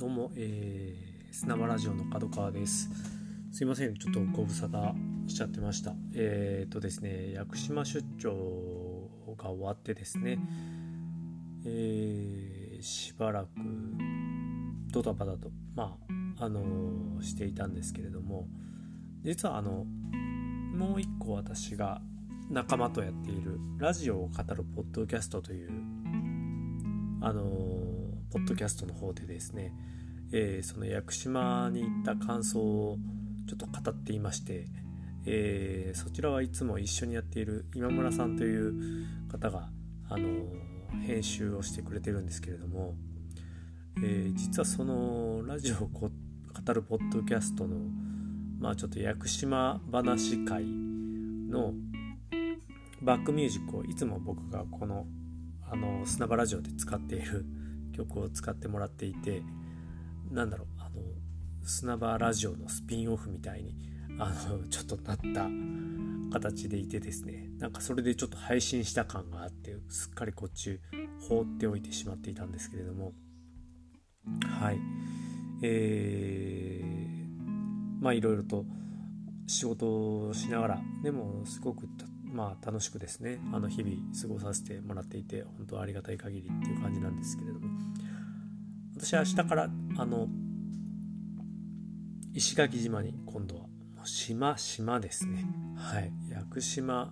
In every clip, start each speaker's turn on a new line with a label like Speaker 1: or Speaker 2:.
Speaker 1: どうも、えー、砂場ラジオの角川です。すいません、ちょっとご無沙汰しちゃってました。えー、とですね、屋久島出張が終わってですね、えー、しばらくドタバタと、まあ、あのー、していたんですけれども、実はあの、もう一個私が仲間とやっているラジオを語るポッドキャストという、あのポッドキャストの方でですね、えー、その屋久島に行った感想をちょっと語っていまして、えー、そちらはいつも一緒にやっている今村さんという方が、あの編集をしてくれてるんですけれども、えー、実はそのラジオを語るポッドキャストの、まあ、ちょっと屋久島話会のバックミュージックをいつも僕がこのあの砂場ラジオで使っている曲を使ってもらっていてなんだろうあの砂場ラジオのスピンオフみたいにあの ちょっとなった形でいてですね。なんかそれでちょっと配信した感があってすっかりこっち放っておいてしまっていたんですけれども。はい。えー、まあいろいろと仕事をしながらでもすごくまあ、楽しくですねあの日々過ごさせてもらっていて本当ありがたい限りっていう感じなんですけれども。私は明日からあの石垣島に今度は。島島ですね。はい。屋久島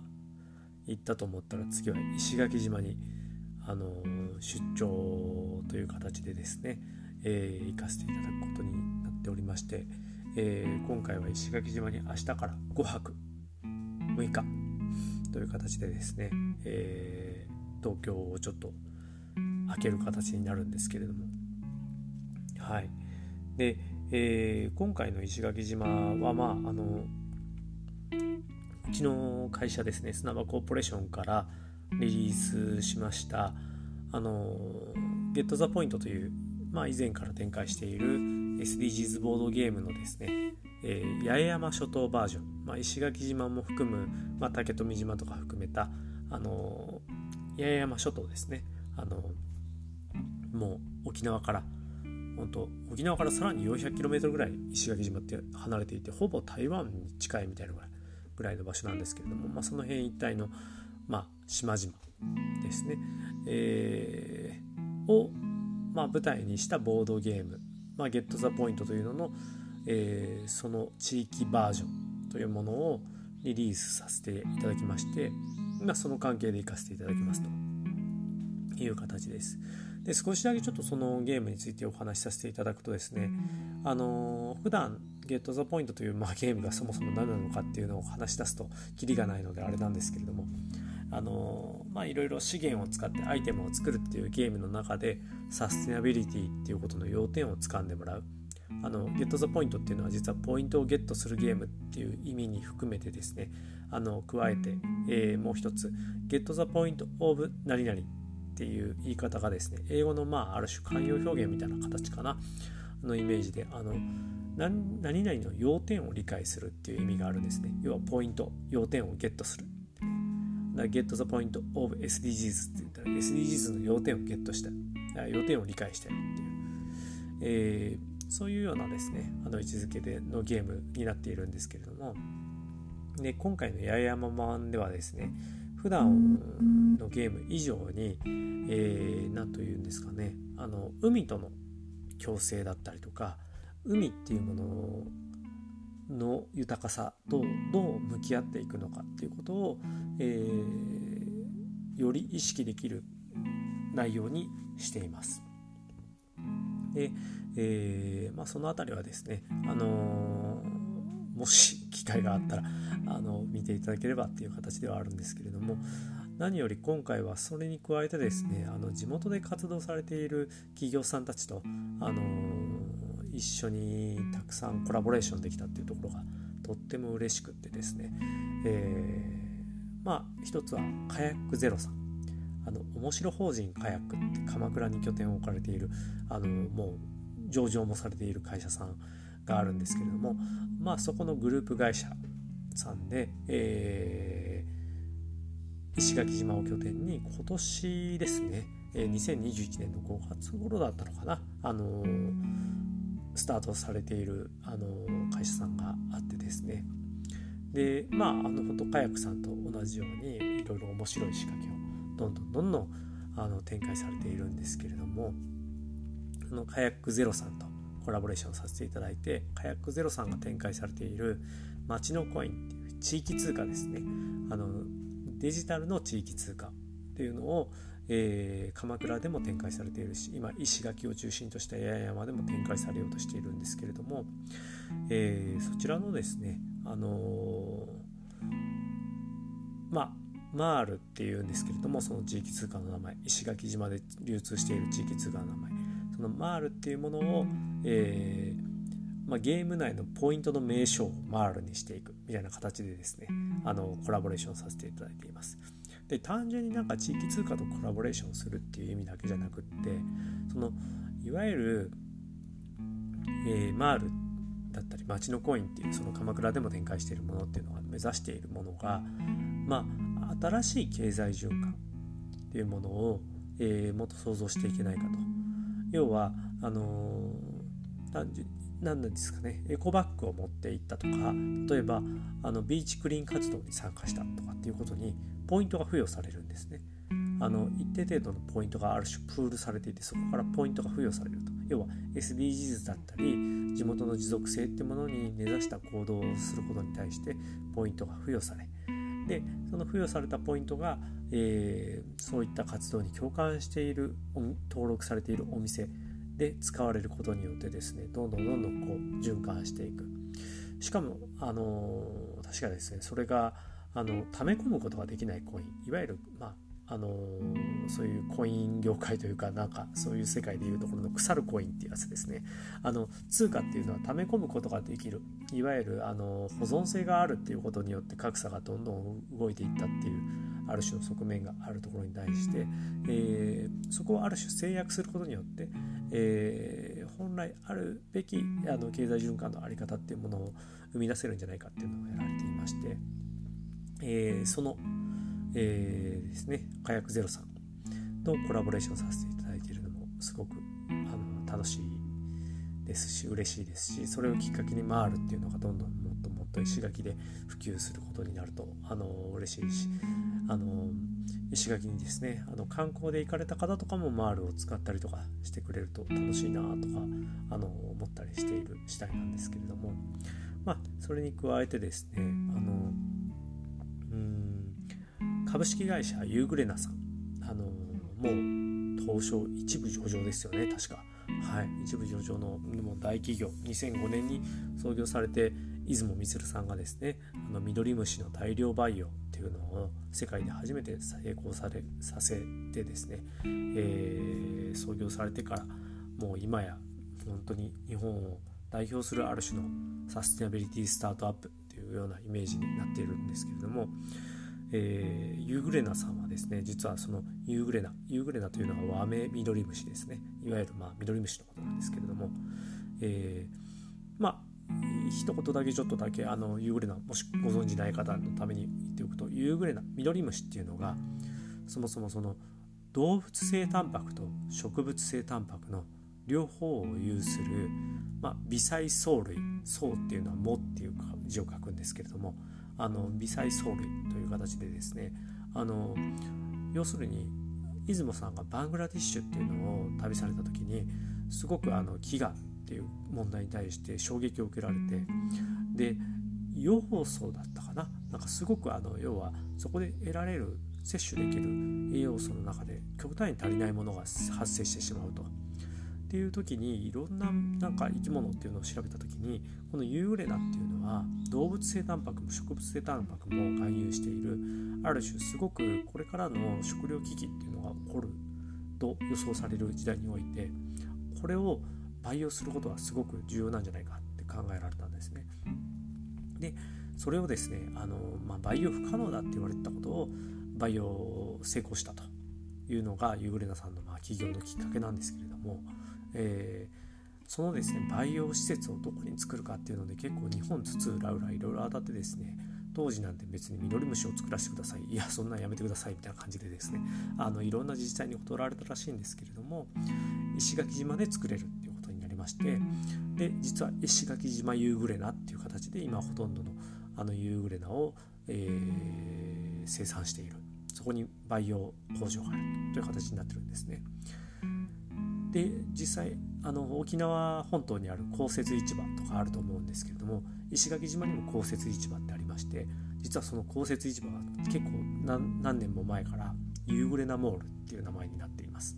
Speaker 1: 行ったと思ったら次は石垣島にあの出張という形でですね、えー、行かせていただくことになっておりまして、えー、今回は石垣島に明日から5泊6日という形でですね、えー、東京をちょっと開ける形になるんですけれどもはい。で、えー、今回の石垣島はまああのうちの会社ですね砂場コーポレーションからリリースしましたあのゲット・ザ・ポイントという、まあ、以前から展開している SDGs ボードゲームのですねえー、八重山諸島バージョン、まあ、石垣島も含む、まあ、竹富島とか含めた、あの、八重山諸島ですね、あの、もう沖縄から本当沖縄からさらに 400km ぐらい石垣島って離れていてほぼ台湾に近いみたいなぐらいの場所なんですけれども、まあ、その辺一帯の、まあ、島々ですね、えー、を、まあ、舞台にしたボードゲーム、まあ、ゲット・ザ・ポイントというのの、えー、その地域バージョンというものをリリースさせていただきまして今その関係で行かせていただきますという形です。で少しだけちょっとそのゲームについてお話しさせていただくとですねあのー、普段ゲット・ザ・ポイントという、まあ、ゲームがそもそも何なのかっていうのを話し出すとキリがないのであれなんですけれどもあのー、まあいろいろ資源を使ってアイテムを作るっていうゲームの中でサステナビリティっていうことの要点をつかんでもらう。あのゲット・ザ・ポイントっていうのは実はポイントをゲットするゲームっていう意味に含めてですねあの加えて、えー、もう一つゲット・ザ・ポイント・オブ何々っていう言い方がですね英語のまあある種慣用表現みたいな形かな。のイメージであの何々の要点を理解するっていう意味があるんですね。要はポイント要点をゲットする。だ Get the point of SDGs って言ったら SDGs の要点をゲットした。要点を理解したよっていう、えーそういうようなですねあの位置づけでのゲームになっているんですけれども。で今回の八重山版ではですね普段のゲーム以上に何、えー、と言うんですかねあの海との共生だったりとか海っていうものの豊かさとどう向き合っていくのかっていうことを、えー、より意識できる内容にしています。でえー、まあ、その辺りはですね、あのー、もし機会があったらあの見ていただければっていう形ではあるんですけれども何より今回はそれに加えてですねあの地元で活動されている企業さんたちと、あの、一緒にたくさんコラボレーションできたっていうところがとっても嬉しくってですね、えー、まあ一つはカヤックゼロさん。あの面白法人カヤックって鎌倉に拠点を置かれているあのもう上場もされている会社さんがあるんですけれどもまあそこのグループ会社さんで、えー、石垣島を拠点に今年ですねえー、2021年の5月頃だったのかな、あのー、スタートされている、あのー、会社さんがあってですね。でまああの本当カヤックさんと同じようにいろいろ面白い仕掛けをどんどんどんどんあの展開されているんですけれどもあのカヤックゼロさんとコラボレーションさせていただいてカヤックゼロさんが展開されている街のコインっていう地域通貨ですね。あのデジタルの地域通貨っていうのを、えー、鎌倉でも展開されているし今石垣を中心とした八重山でも展開されようとしているんですけれども、えー、そちらのですねあのー、まあマールっていうんですけれどもその地域通貨の名前石垣島で流通している地域通貨の名前そのマールっていうものを、えーまあ、ゲーム内のポイントの名称をマールにしていくみたいな形でですねあのコラボレーションさせていただいています。で単純になんか地域通貨とコラボレーションするっていう意味だけじゃなくってそのいわゆる、えー、マールだったり町のコインっていうその鎌倉でも展開しているものっていうのが目指しているものがまあ新しい経済循環っていうものを、えー、もっと想像していけないかと要はあのー、単純に何なんですかね。エコバッグを持っていったとか例えばあのビーチクリーン活動に参加したとかっていうことにポイントが付与されるんですね。あの一定程度のポイントがある種プールされていてそこからポイントが付与されると。要は SDGs だったり地元の持続性ってものに根ざした行動をすることに対してポイントが付与され。でその付与されたポイントが、えー、そういった活動に共感している登録されているお店で使われることによってですねどんどんどんどんこう循環していく。しかもあの確かですねそれがあの溜め込むことができないコインいわゆるまああのそういうコイン業界というかなんかそういう世界でいうところの腐るコインっていうやつですね。あの通貨っていうのは溜め込むことができる。いわゆるあの保存性があるっていうことによって格差がどんどん動いていったっていうある種の側面があるところに対して、えー、そこをある種制約することによって、えー、本来あるべきあの経済循環の在り方っていうものを生み出せるんじゃないかっていうのがやられていまして、えー、その、えー、ですね火薬ゼロさんとコラボレーションさせていただいているのもすごくあの楽しいですし嬉しいですしそれをきっかけに回るっていうのがどんどんもっともっと石垣で普及することになるとあの嬉しいしあの石垣にですねあの観光で行かれた方とかもマールを使ったりとかしてくれると楽しいなとかあの思ったりしている次第なんですけれどもまあそれに加えてですねあのうん株式会社ユーグレナさんあのもう東証一部上場ですよね確か。はい。一部上場のもう大企業。2005年に創業されて出雲充さんがですねあの緑虫の大量培養っていうのを世界で初めて成功されさせてですね、えー、創業されてからもう今や本当に日本を代表するある種のサステナビリティスタートアップっていうようなイメージになっているんですけれども、えー、ユーグレナさんはですね実はそのユーグレナユーグレナというのは和名ミドリムシですね。いわゆるまあミドリムシのことなんですけれども、えー、まあ一言だけちょっとだけあのユーグレナもしご存じない方のために言っておくとユーグレナミドリムシっていうのがそもそもその動物性タンパクと植物性タンパクの両方を有する、まあ、微細藻類藻っていうのは「藻」っていう字を書くんですけれどもあの微細藻類という形でですねあの要するに出雲さんがバングラディッシュっていうのを旅された時にすごくあの飢餓っていう問題に対して衝撃を受けられてで養蜂素だったかな？なんかすごくあの要はそこで得られる摂取できる栄養素の中で極端に足りないものが発生してしまうと。っていう時にいろんななんか生き物っていうのを調べた時にこのユーグレナっていうのは動物性タンパクも植物性タンパクも含有しているある種すごくこれからの食糧危機っていうのが起こると予想される時代においてこれを培養することはすごく重要なんじゃないかって考えられたんですね。でそれをですねあの、まあ、培養不可能だって言われてたことを培養成功したというのがユーグレナさんのまあ起業のきっかけなんですけれどもえー、そのですね培養施設をどこに作るかっていうので結構日本津々浦々いろいろ当たってですね当時なんて別にミノリムシを作らせてくださいいやそんなんやめてくださいみたいな感じでですね あのいろんな自治体に断られたらしいんですけれども石垣島で作れるっていうことになりましてで実は石垣島ユーグレナっていう形で今ほとんどのあのユーグレナを、えー、生産しているそこに培養工場があるという形になってるんですね。で実際あの沖縄本島にある公設市場とかあると思うんですけれども石垣島にも公設市場ってありまして実はその公設市場が結構何年も前からユーグレナモールっていう名前になっています。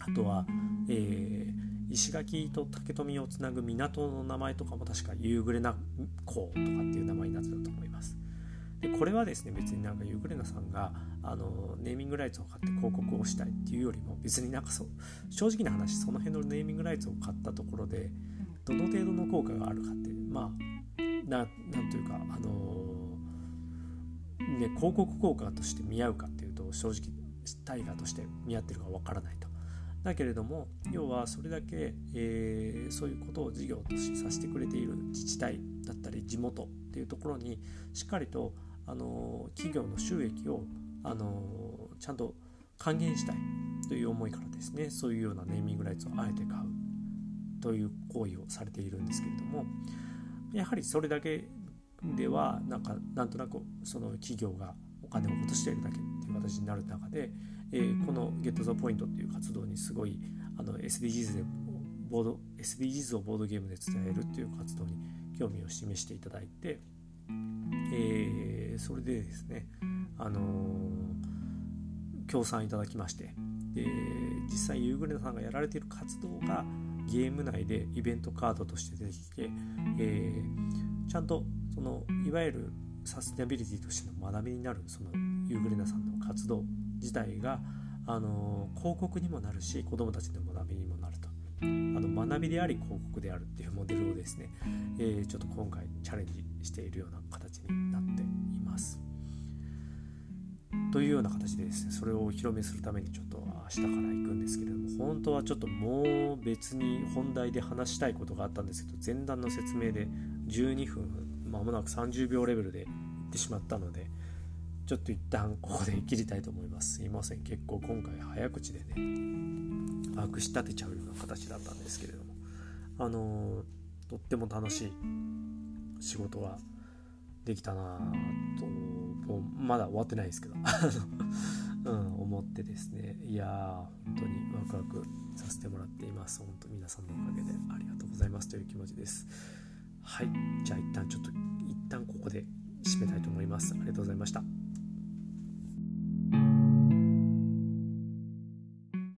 Speaker 1: あとは、えー、石垣と竹富をつなぐ港の名前とかも確かユーグレナ港とかっていう名前になってたと思います。でこれはですね別になんかユーグレナさんがあのネーミングライツを買って広告をしたいっていうよりも別になんかそう正直な話その辺のネーミングライツを買ったところでどの程度の効果があるかってまあななんというかあの、ね広告効果として見合うかっていうと正直タイガーとして見合ってるかわからないと。だけれども要はそれだけ、えー、そういうことを事業としてさせてくれている自治体だったり地元っていうところにしっかりとあの企業の収益をあのちゃんと還元したいという思いからですねそういうようなネーミングライツをあえて買うという行為をされているんですけれどもやはりそれだけではなんかなんとなくその企業がお金を落としているだけっていう形になる中で、えー、この Get the Point っていう活動にすごいあの SDGs でボード SDGs をボードゲームで伝えるっていう活動に興味を示していただいて、えー、それでですね、あの、協賛いただきましてで実際ユーグレナさんがやられている活動がゲーム内でイベントカードとして出てきて、えー、ちゃんとそのいわゆるサステナビリティとしての学びになるそのユーグレナさんの活動自体があの広告にもなるし子どもたちの学びにもなるとあの学びであり広告であるっていうモデルをですね、えー、ちょっと今回チャレンジしているような形になって。というような形でですねそれをお披露目するためにちょっと明日から行くんですけれども本当はちょっともう別に本題で話したいことがあったんですけど前段の説明で12分まもなく30秒レベルで行ってしまったのでちょっと一旦ここで切りたいと思います。すいません。結構今回早口でね把握し立てちゃうような形だったんですけれども。あのー、とっても楽しい仕事はできたなともうまだ終わってないですけど。うん、思ってですね。いやー本当にワクワクさせてもらっています。本当皆さんのおかげでありがとうございます。という気持ちです。はい。じゃあ一旦ちょっと一旦ここで締めたいと思います。ありがとうございました。